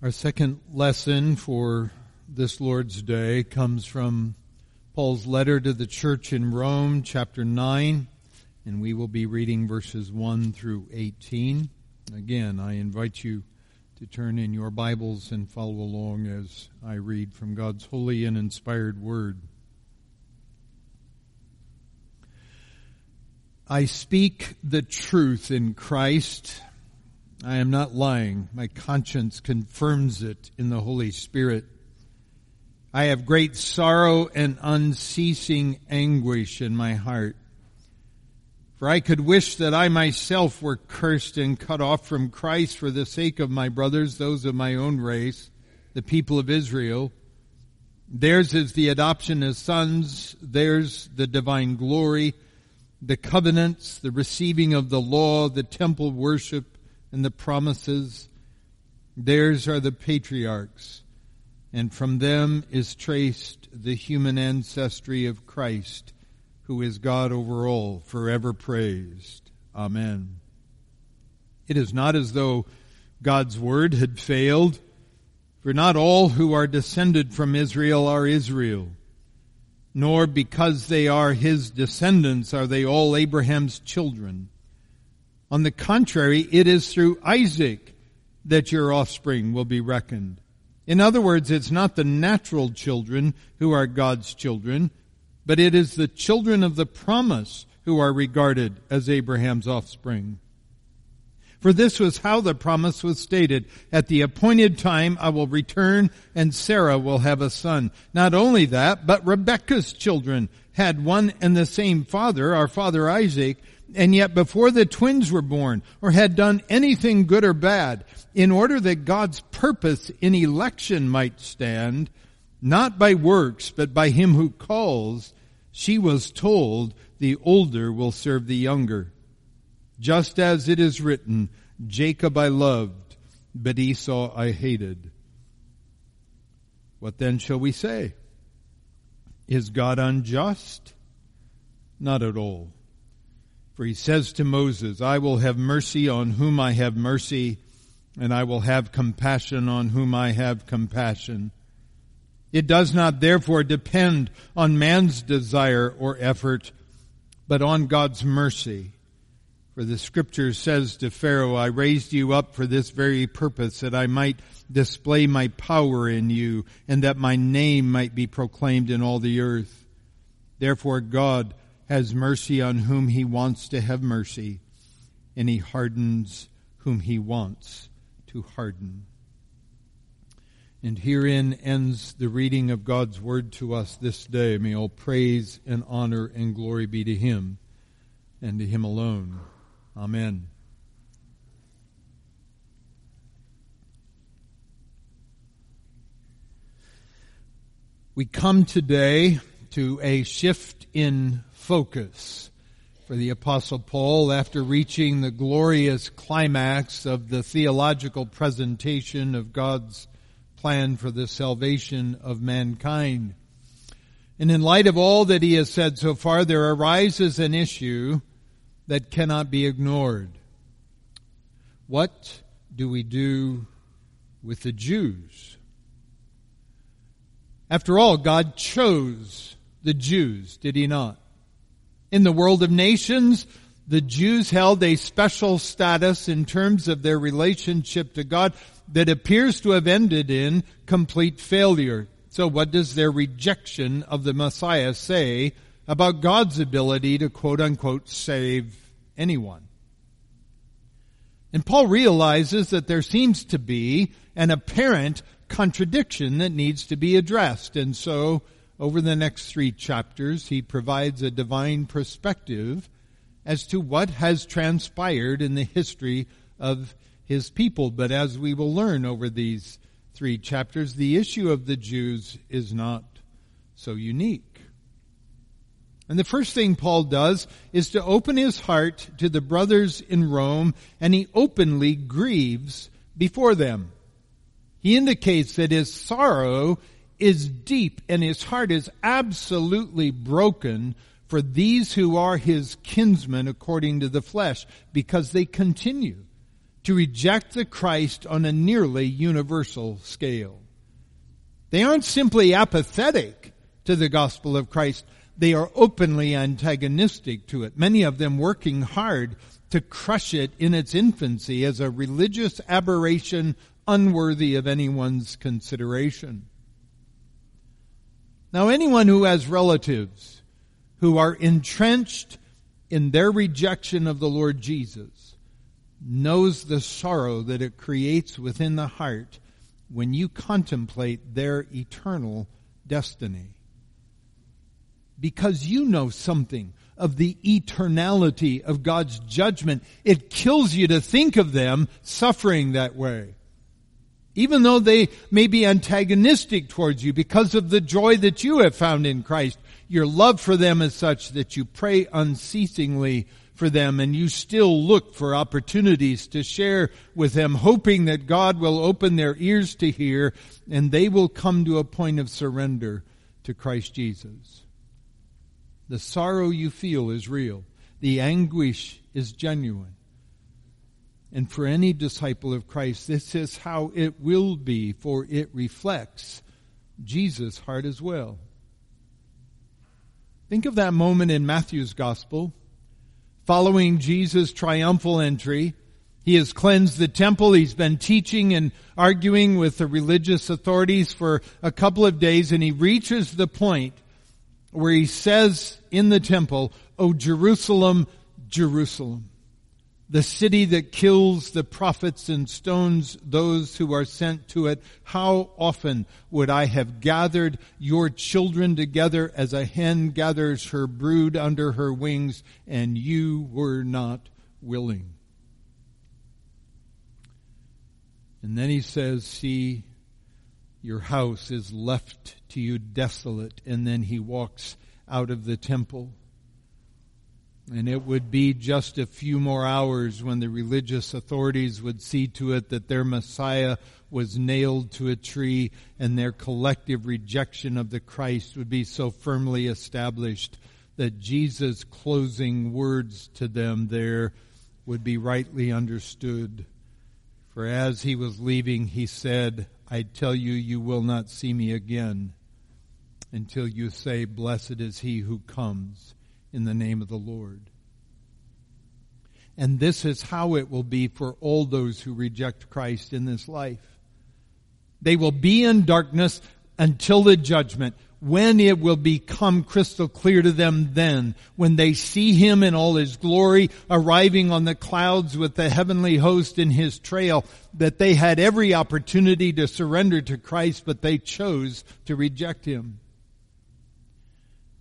Our second lesson for this Lord's Day comes from Paul's letter to the church in Rome, chapter 9, and we will be reading verses 1 through 18. Again, I invite you to turn in your Bibles and follow along as I read from God's holy and inspired word. I speak the truth in Christ. I am not lying. My conscience confirms it in the Holy Spirit. I have great sorrow and unceasing anguish in my heart. For I could wish that I myself were cursed and cut off from Christ for the sake of my brothers, those of my own race, the people of Israel. Theirs is the adoption as sons, theirs the divine glory, the covenants, the receiving of the law, the temple worship, and the promises. Theirs are the patriarchs, and from them is traced the human ancestry of Christ, who is God over all, forever praised. Amen. It is not as though God's word had failed, for not all who are descended from Israel are Israel nor because they are his descendants are they all Abraham's children. On the contrary, it is through Isaac that your offspring will be reckoned. In other words, it's not the natural children who are God's children, but it is the children of the promise who are regarded as Abraham's offspring. For this was how the promise was stated. At the appointed time I will return and Sarah will have a son. Not only that, but Rebekah's children had one and the same father, our father Isaac, and yet before the twins were born or had done anything good or bad, in order that God's purpose in election might stand, not by works, but by him who calls, she was told the older will serve the younger just as it is written, Jacob I loved, but Esau I hated. What then shall we say? Is God unjust? Not at all. For he says to Moses, I will have mercy on whom I have mercy, and I will have compassion on whom I have compassion. It does not therefore depend on man's desire or effort, but on God's mercy. For the scripture says to Pharaoh, I raised you up for this very purpose, that I might display my power in you, and that my name might be proclaimed in all the earth. Therefore God has mercy on whom he wants to have mercy, and he hardens whom he wants to harden. And herein ends the reading of God's word to us this day. May all praise and honor and glory be to him and to him alone. Amen. We come today to a shift in focus for the apostle Paul after reaching the glorious climax of the theological presentation of God's plan for the salvation of mankind. And in light of all that he has said so far, there arises an issue that cannot be ignored. What do we do with the Jews? After all, God chose the Jews, did he not? In the world of nations, the Jews held a special status in terms of their relationship to God that appears to have ended in complete failure. So what does their rejection of the Messiah say about God's ability to quote unquote save anyone. And Paul realizes that there seems to be an apparent contradiction that needs to be addressed. And so, over the next three chapters, he provides a divine perspective as to what has transpired in the history of his people. But as we will learn over these three chapters, the issue of the Jews is not so unique. And the first thing Paul does is to open his heart to the brothers in Rome and he openly grieves before them. He indicates that his sorrow is deep and his heart is absolutely broken for these who are his kinsmen according to the flesh because they continue to reject the Christ on a nearly universal scale. They aren't simply apathetic to the gospel of Christ. They are openly antagonistic to it. Many of them working hard to crush it in its infancy as a religious aberration unworthy of anyone's consideration. Now anyone who has relatives who are entrenched in their rejection of the Lord Jesus knows the sorrow that it creates within the heart when you contemplate their eternal destiny. Because you know something of the eternality of God's judgment, it kills you to think of them suffering that way. Even though they may be antagonistic towards you because of the joy that you have found in Christ, your love for them is such that you pray unceasingly for them and you still look for opportunities to share with them, hoping that God will open their ears to hear and they will come to a point of surrender to Christ Jesus. The sorrow you feel is real. The anguish is genuine. And for any disciple of Christ, this is how it will be, for it reflects Jesus' heart as well. Think of that moment in Matthew's gospel following Jesus' triumphal entry. He has cleansed the temple. He's been teaching and arguing with the religious authorities for a couple of days and he reaches the point where he says in the temple, O Jerusalem, Jerusalem, the city that kills the prophets and stones those who are sent to it, how often would I have gathered your children together as a hen gathers her brood under her wings, and you were not willing. And then he says, see, your house is left to you desolate. And then he walks out of the temple. And it would be just a few more hours when the religious authorities would see to it that their Messiah was nailed to a tree and their collective rejection of the Christ would be so firmly established that Jesus' closing words to them there would be rightly understood. For as he was leaving, he said, I tell you, you will not see me again until you say, Blessed is he who comes in the name of the Lord. And this is how it will be for all those who reject Christ in this life. They will be in darkness until the judgment, when it will become crystal clear to them then, when they see Him in all His glory, arriving on the clouds with the heavenly host in His trail, that they had every opportunity to surrender to Christ, but they chose to reject Him.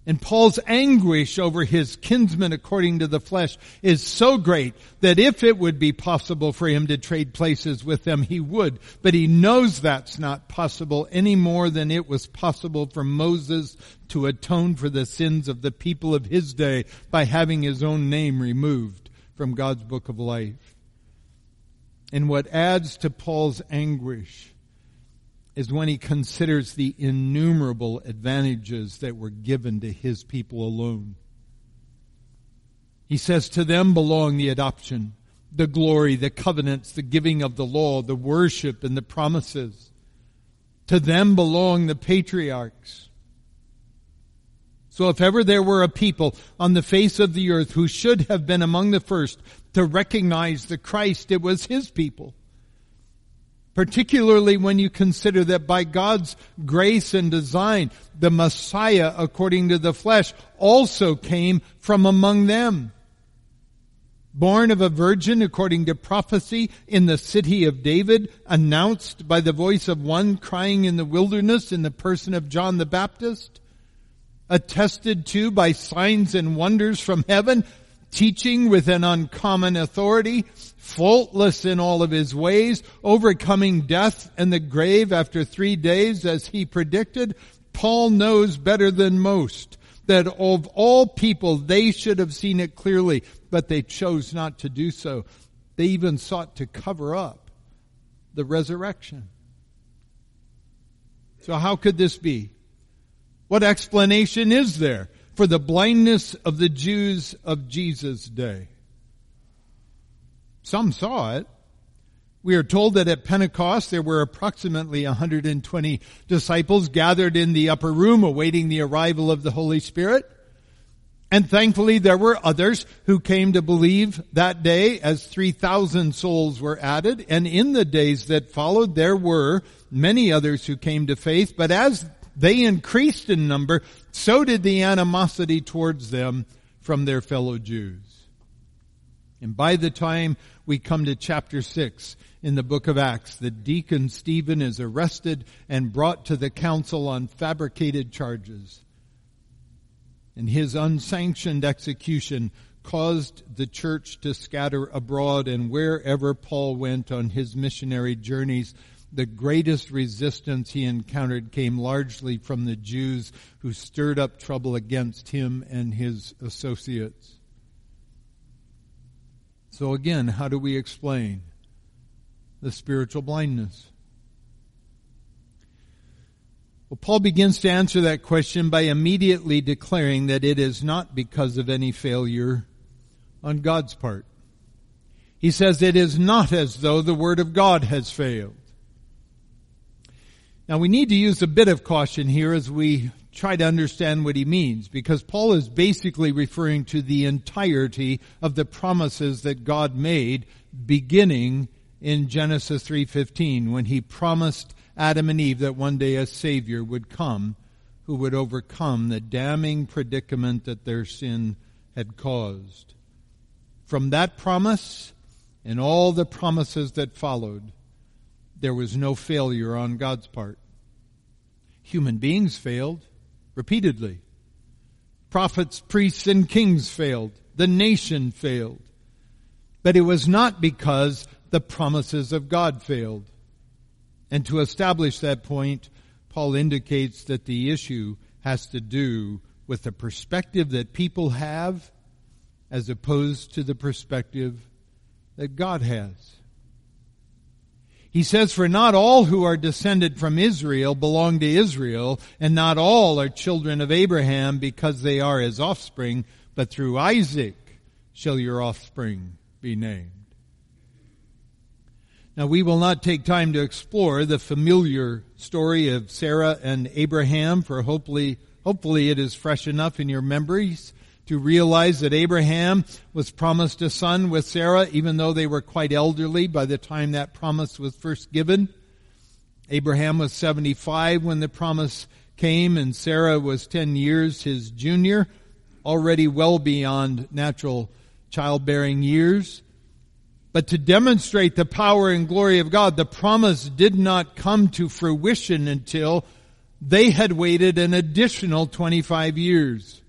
And Paul's anguish over his kinsmen according to the flesh is so great that if it would be possible for him to trade places with them, he would. But he knows that's not possible any more than it was possible for Moses to atone for the sins of the people of his day by having his own name removed from God's book of life. And what adds to Paul's anguish is when he considers the innumerable advantages that were given to his people alone. He says, To them belong the adoption, the glory, the covenants, the giving of the law, the worship, and the promises. To them belong the patriarchs. So if ever there were a people on the face of the earth who should have been among the first to recognize the Christ, it was his people particularly when you consider that by God's grace and design, the Messiah, according to the flesh, also came from among them. Born of a virgin according to prophecy in the city of David, announced by the voice of one crying in the wilderness in the person of John the Baptist, attested to by signs and wonders from heaven, teaching with an uncommon authority, faultless in all of his ways, overcoming death and the grave after three days as he predicted, Paul knows better than most that of all people they should have seen it clearly, but they chose not to do so. They even sought to cover up the resurrection. So how could this be? What explanation is there? for the blindness of the Jews of Jesus' day. Some saw it. We are told that at Pentecost there were approximately 120 disciples gathered in the upper room awaiting the arrival of the Holy Spirit. And thankfully there were others who came to believe that day as 3,000 souls were added. And in the days that followed there were many others who came to faith. But as they increased in number, so did the animosity towards them from their fellow Jews. And by the time we come to chapter 6 in the book of Acts, the deacon Stephen is arrested and brought to the council on fabricated charges and his unsanctioned execution caused the church to scatter abroad and wherever Paul went on his missionary journeys, the greatest resistance he encountered came largely from the Jews who stirred up trouble against him and his associates. So again, how do we explain the spiritual blindness? Well, Paul begins to answer that question by immediately declaring that it is not because of any failure on God's part. He says it is not as though the Word of God has failed. Now we need to use a bit of caution here as we try to understand what he means because Paul is basically referring to the entirety of the promises that God made beginning in Genesis 3:15 when he promised Adam and Eve that one day a Savior would come who would overcome the damning predicament that their sin had caused. From that promise and all the promises that followed, there was no failure on God's part. Human beings failed repeatedly. Prophets, priests, and kings failed. The nation failed. But it was not because the promises of God failed. And to establish that point, Paul indicates that the issue has to do with the perspective that people have as opposed to the perspective that God has. He says, For not all who are descended from Israel belong to Israel, and not all are children of Abraham because they are his offspring, but through Isaac shall your offspring be named. Now we will not take time to explore the familiar story of Sarah and Abraham for hopefully, hopefully it is fresh enough in your memories to realize that Abraham was promised a son with Sarah even though they were quite elderly by the time that promise was first given. Abraham was 75 when the promise came and Sarah was 10 years his junior, already well beyond natural childbearing years. But to demonstrate the power and glory of God, the promise did not come to fruition until they had waited an additional 25 years.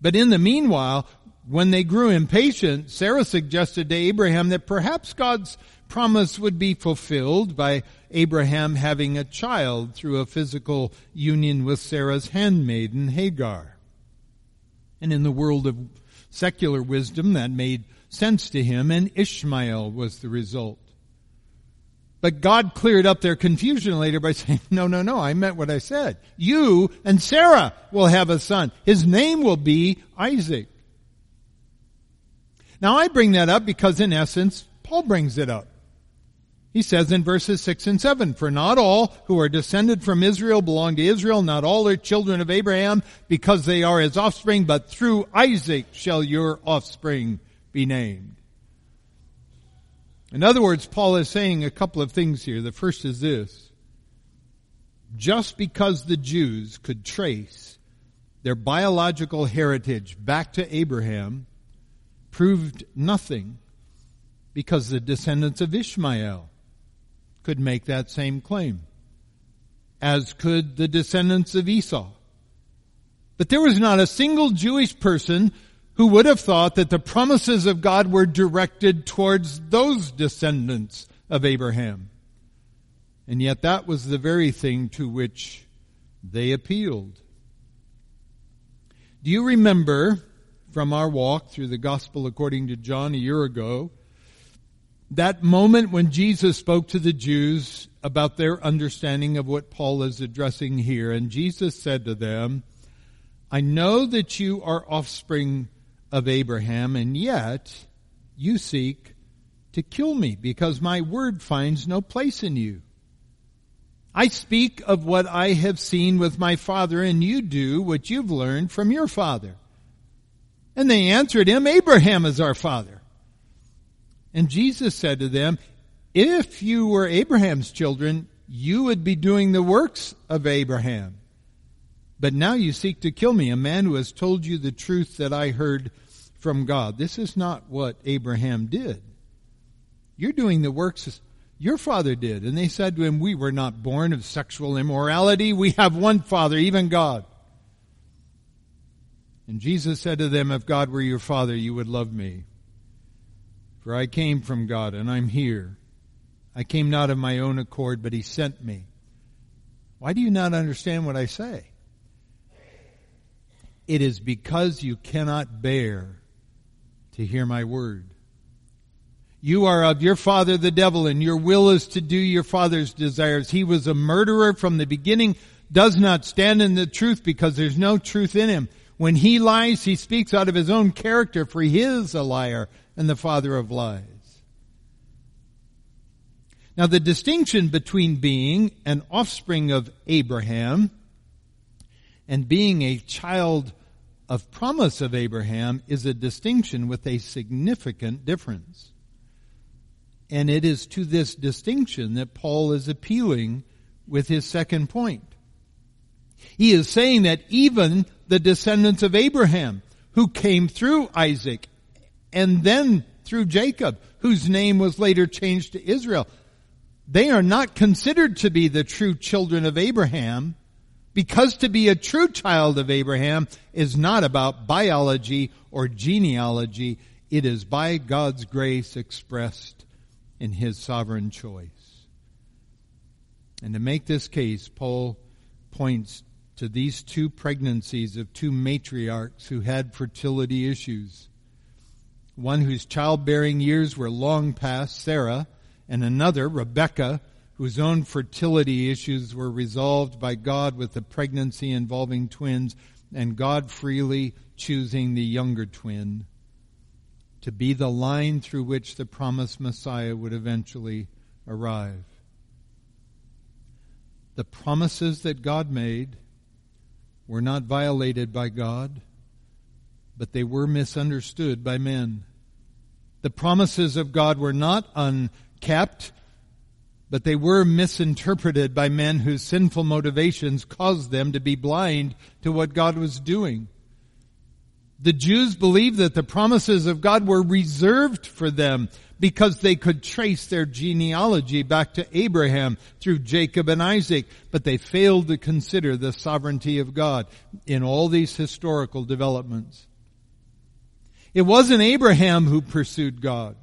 But in the meanwhile, when they grew impatient, Sarah suggested to Abraham that perhaps God's promise would be fulfilled by Abraham having a child through a physical union with Sarah's handmaiden Hagar. And in the world of secular wisdom, that made sense to him, and Ishmael was the result. But God cleared up their confusion later by saying, no, no, no, I meant what I said. You and Sarah will have a son. His name will be Isaac. Now I bring that up because in essence, Paul brings it up. He says in verses 6 and 7, For not all who are descended from Israel belong to Israel, not all are children of Abraham because they are his offspring, but through Isaac shall your offspring be named. In other words, Paul is saying a couple of things here. The first is this. Just because the Jews could trace their biological heritage back to Abraham proved nothing because the descendants of Ishmael could make that same claim, as could the descendants of Esau. But there was not a single Jewish person who would have thought that the promises of God were directed towards those descendants of Abraham. And yet that was the very thing to which they appealed. Do you remember from our walk through the gospel according to John a year ago, that moment when Jesus spoke to the Jews about their understanding of what Paul is addressing here, and Jesus said to them, I know that you are offspring of Abraham, and yet you seek to kill me because my word finds no place in you. I speak of what I have seen with my father and you do what you've learned from your father. And they answered him, Abraham is our father. And Jesus said to them, if you were Abraham's children, you would be doing the works of Abraham. But now you seek to kill me, a man who has told you the truth that I heard from God. This is not what Abraham did. You're doing the works your father did. And they said to him, We were not born of sexual immorality. We have one father, even God. And Jesus said to them, If God were your father, you would love me. For I came from God and I'm here. I came not of my own accord, but he sent me. Why do you not understand what I say? It is because you cannot bear to hear my word. You are of your father the devil, and your will is to do your father's desires. He was a murderer from the beginning, does not stand in the truth because there's no truth in him. When he lies, he speaks out of his own character, for he is a liar and the father of lies. Now, the distinction between being an offspring of Abraham and being a child of promise of Abraham is a distinction with a significant difference. And it is to this distinction that Paul is appealing with his second point. He is saying that even the descendants of Abraham, who came through Isaac and then through Jacob, whose name was later changed to Israel, they are not considered to be the true children of Abraham because to be a true child of Abraham is not about biology or genealogy. It is by God's grace expressed in his sovereign choice. And to make this case, Paul points to these two pregnancies of two matriarchs who had fertility issues. One whose childbearing years were long past, Sarah, and another, Rebecca, whose own fertility issues were resolved by God with the pregnancy involving twins, and God freely choosing the younger twin to be the line through which the promised Messiah would eventually arrive. The promises that God made were not violated by God, but they were misunderstood by men. The promises of God were not unkept, but they were misinterpreted by men whose sinful motivations caused them to be blind to what God was doing. The Jews believed that the promises of God were reserved for them because they could trace their genealogy back to Abraham through Jacob and Isaac, but they failed to consider the sovereignty of God in all these historical developments. It wasn't Abraham who pursued God.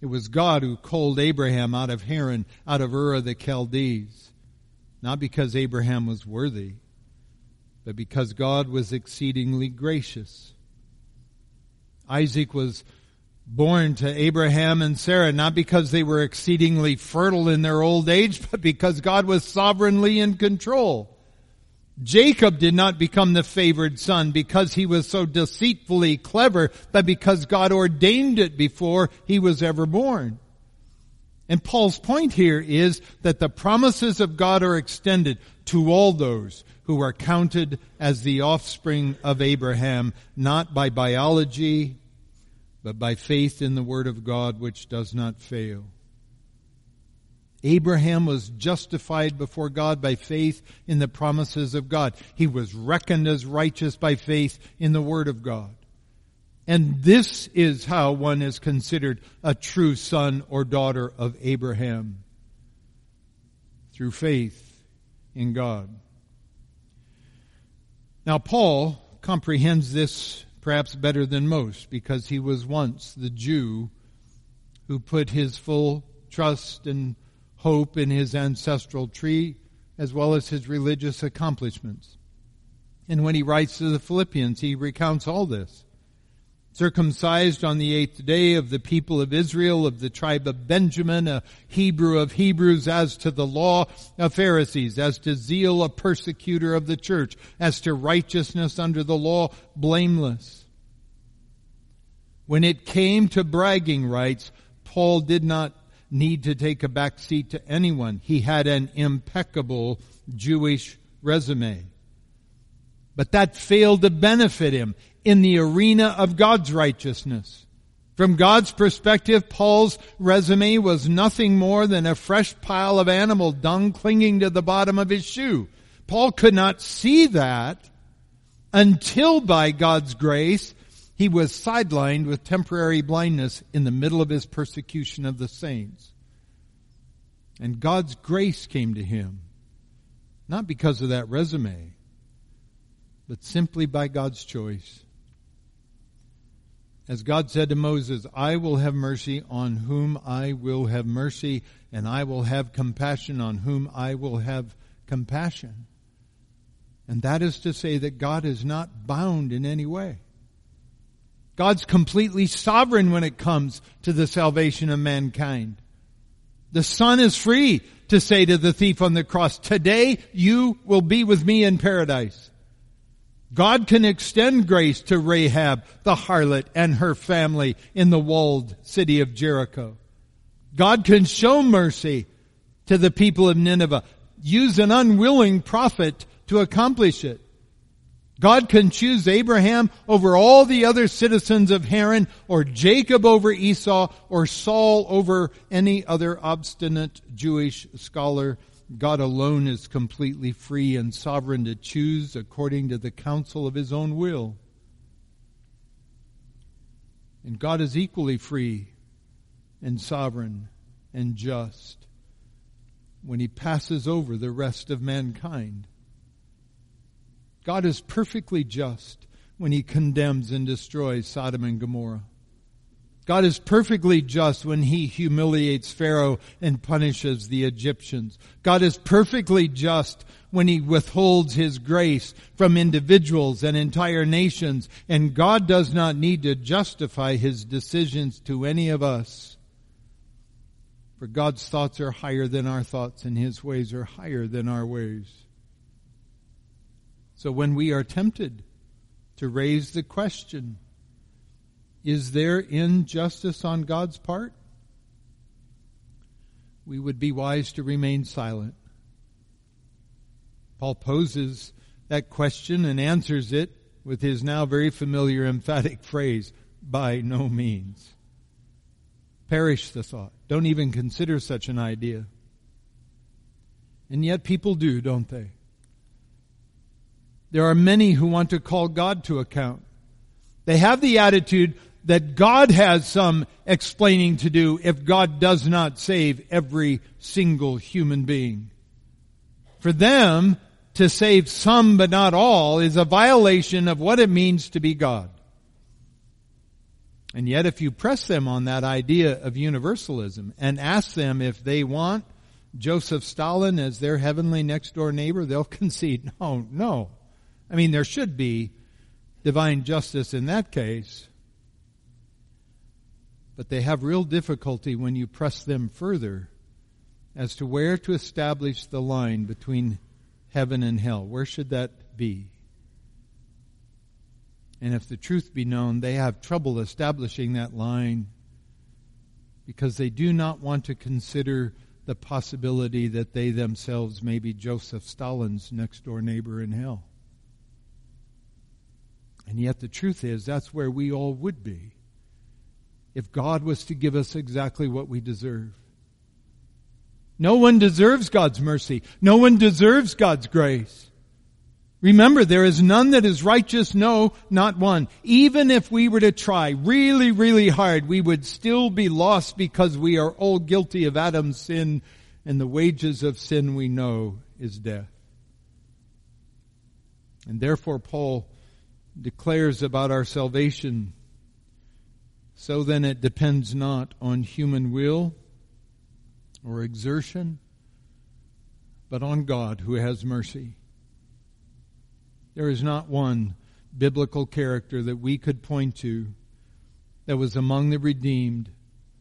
It was God who called Abraham out of Haran, out of Ur of the Chaldees. Not because Abraham was worthy, but because God was exceedingly gracious. Isaac was born to Abraham and Sarah not because they were exceedingly fertile in their old age, but because God was sovereignly in control. Jacob did not become the favored son because he was so deceitfully clever, but because God ordained it before he was ever born. And Paul's point here is that the promises of God are extended to all those who are counted as the offspring of Abraham, not by biology, but by faith in the Word of God which does not fail. Abraham was justified before God by faith in the promises of God. He was reckoned as righteous by faith in the Word of God. And this is how one is considered a true son or daughter of Abraham. Through faith in God. Now, Paul comprehends this perhaps better than most because he was once the Jew who put his full trust and hope in his ancestral tree as well as his religious accomplishments. And when he writes to the Philippians, he recounts all this circumcised on the eighth day of the people of Israel, of the tribe of Benjamin, a Hebrew of Hebrews, as to the law, of Pharisees, as to zeal, a persecutor of the church, as to righteousness under the law, blameless. When it came to bragging rights, Paul did not need to take a back seat to anyone. He had an impeccable Jewish resume. But that failed to benefit him in the arena of God's righteousness. From God's perspective, Paul's resume was nothing more than a fresh pile of animal dung clinging to the bottom of his shoe. Paul could not see that until by God's grace he was sidelined with temporary blindness in the middle of his persecution of the saints. And God's grace came to him, not because of that resume, but simply by God's choice. As God said to Moses, I will have mercy on whom I will have mercy, and I will have compassion on whom I will have compassion. And that is to say that God is not bound in any way. God's completely sovereign when it comes to the salvation of mankind. The Son is free to say to the thief on the cross, today you will be with me in paradise. God can extend grace to Rahab, the harlot, and her family in the walled city of Jericho. God can show mercy to the people of Nineveh, use an unwilling prophet to accomplish it. God can choose Abraham over all the other citizens of Haran, or Jacob over Esau, or Saul over any other obstinate Jewish scholar. God alone is completely free and sovereign to choose according to the counsel of his own will. And God is equally free and sovereign and just when he passes over the rest of mankind. God is perfectly just when he condemns and destroys Sodom and Gomorrah. God is perfectly just when he humiliates Pharaoh and punishes the Egyptians. God is perfectly just when he withholds his grace from individuals and entire nations. And God does not need to justify his decisions to any of us. For God's thoughts are higher than our thoughts and his ways are higher than our ways. So when we are tempted to raise the question, is there injustice on God's part? We would be wise to remain silent. Paul poses that question and answers it with his now very familiar emphatic phrase, by no means. Perish the thought. Don't even consider such an idea. And yet people do, don't they? There are many who want to call God to account. They have the attitude that God has some explaining to do if God does not save every single human being. For them, to save some but not all is a violation of what it means to be God. And yet if you press them on that idea of universalism and ask them if they want Joseph Stalin as their heavenly next door neighbor, they'll concede, oh, no, no. I mean, there should be divine justice in that case. But they have real difficulty when you press them further as to where to establish the line between heaven and hell. Where should that be? And if the truth be known, they have trouble establishing that line because they do not want to consider the possibility that they themselves may be Joseph Stalin's next door neighbor in hell. And yet the truth is, that's where we all would be if God was to give us exactly what we deserve. No one deserves God's mercy. No one deserves God's grace. Remember, there is none that is righteous, no, not one. Even if we were to try really, really hard, we would still be lost because we are all guilty of Adam's sin, and the wages of sin we know is death. And therefore, Paul declares about our salvation. So then it depends not on human will or exertion, but on God who has mercy. There is not one biblical character that we could point to that was among the redeemed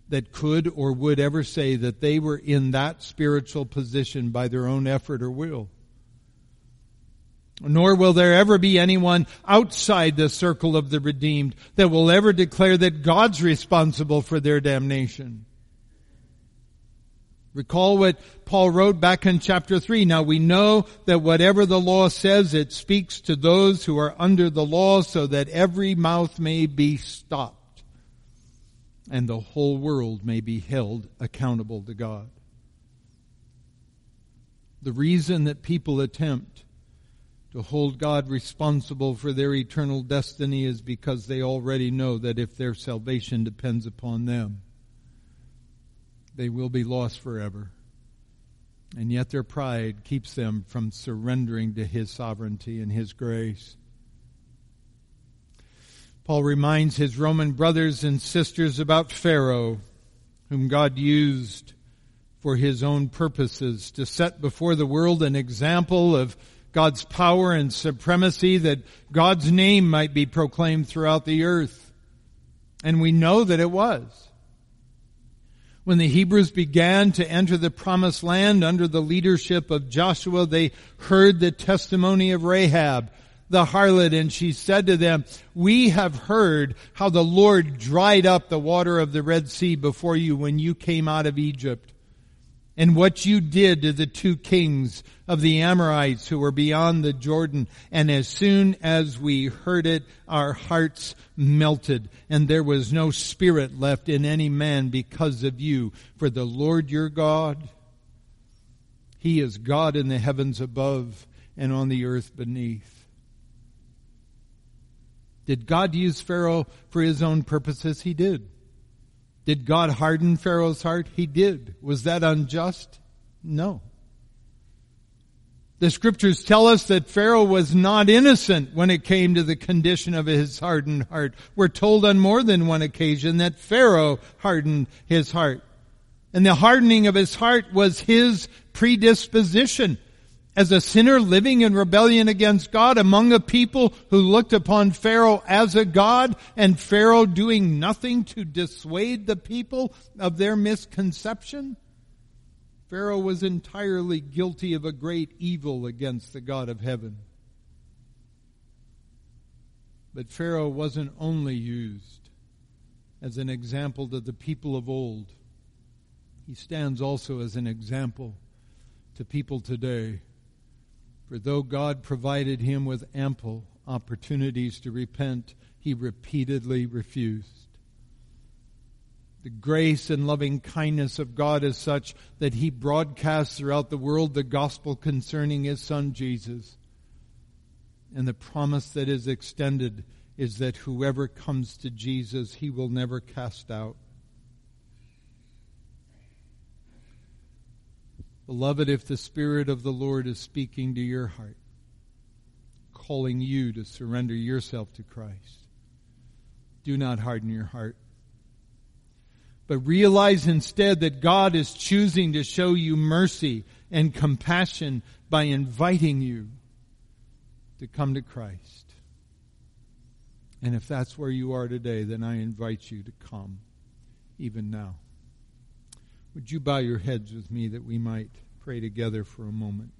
that could or would ever say that they were in that spiritual position by their own effort or will nor will there ever be anyone outside the circle of the redeemed that will ever declare that God's responsible for their damnation. Recall what Paul wrote back in chapter 3. Now we know that whatever the law says, it speaks to those who are under the law so that every mouth may be stopped and the whole world may be held accountable to God. The reason that people attempt to hold God responsible for their eternal destiny is because they already know that if their salvation depends upon them, they will be lost forever. And yet their pride keeps them from surrendering to His sovereignty and His grace. Paul reminds his Roman brothers and sisters about Pharaoh, whom God used for his own purposes to set before the world an example of God's power and supremacy that God's name might be proclaimed throughout the earth. And we know that it was when the Hebrews began to enter the promised land under the leadership of Joshua, they heard the testimony of Rahab, the harlot, and she said to them, we have heard how the Lord dried up the water of the Red Sea before you when you came out of Egypt and what you did to the two kings of the Amorites who were beyond the Jordan. And as soon as we heard it, our hearts melted and there was no spirit left in any man because of you. For the Lord your God, He is God in the heavens above and on the earth beneath. Did God use Pharaoh for His own purposes? He did. Did God harden Pharaoh's heart? He did. Was that unjust? No. The scriptures tell us that Pharaoh was not innocent when it came to the condition of his hardened heart. We're told on more than one occasion that Pharaoh hardened his heart. And the hardening of his heart was his predisposition as a sinner living in rebellion against God among a people who looked upon Pharaoh as a God and Pharaoh doing nothing to dissuade the people of their misconception? Pharaoh was entirely guilty of a great evil against the God of heaven. But Pharaoh wasn't only used as an example to the people of old. He stands also as an example to people today for though God provided him with ample opportunities to repent, he repeatedly refused. The grace and loving kindness of God is such that he broadcasts throughout the world the gospel concerning his son Jesus. And the promise that is extended is that whoever comes to Jesus, he will never cast out. Beloved, if the Spirit of the Lord is speaking to your heart, calling you to surrender yourself to Christ, do not harden your heart. But realize instead that God is choosing to show you mercy and compassion by inviting you to come to Christ. And if that's where you are today, then I invite you to come even now. Would you bow your heads with me that we might pray together for a moment?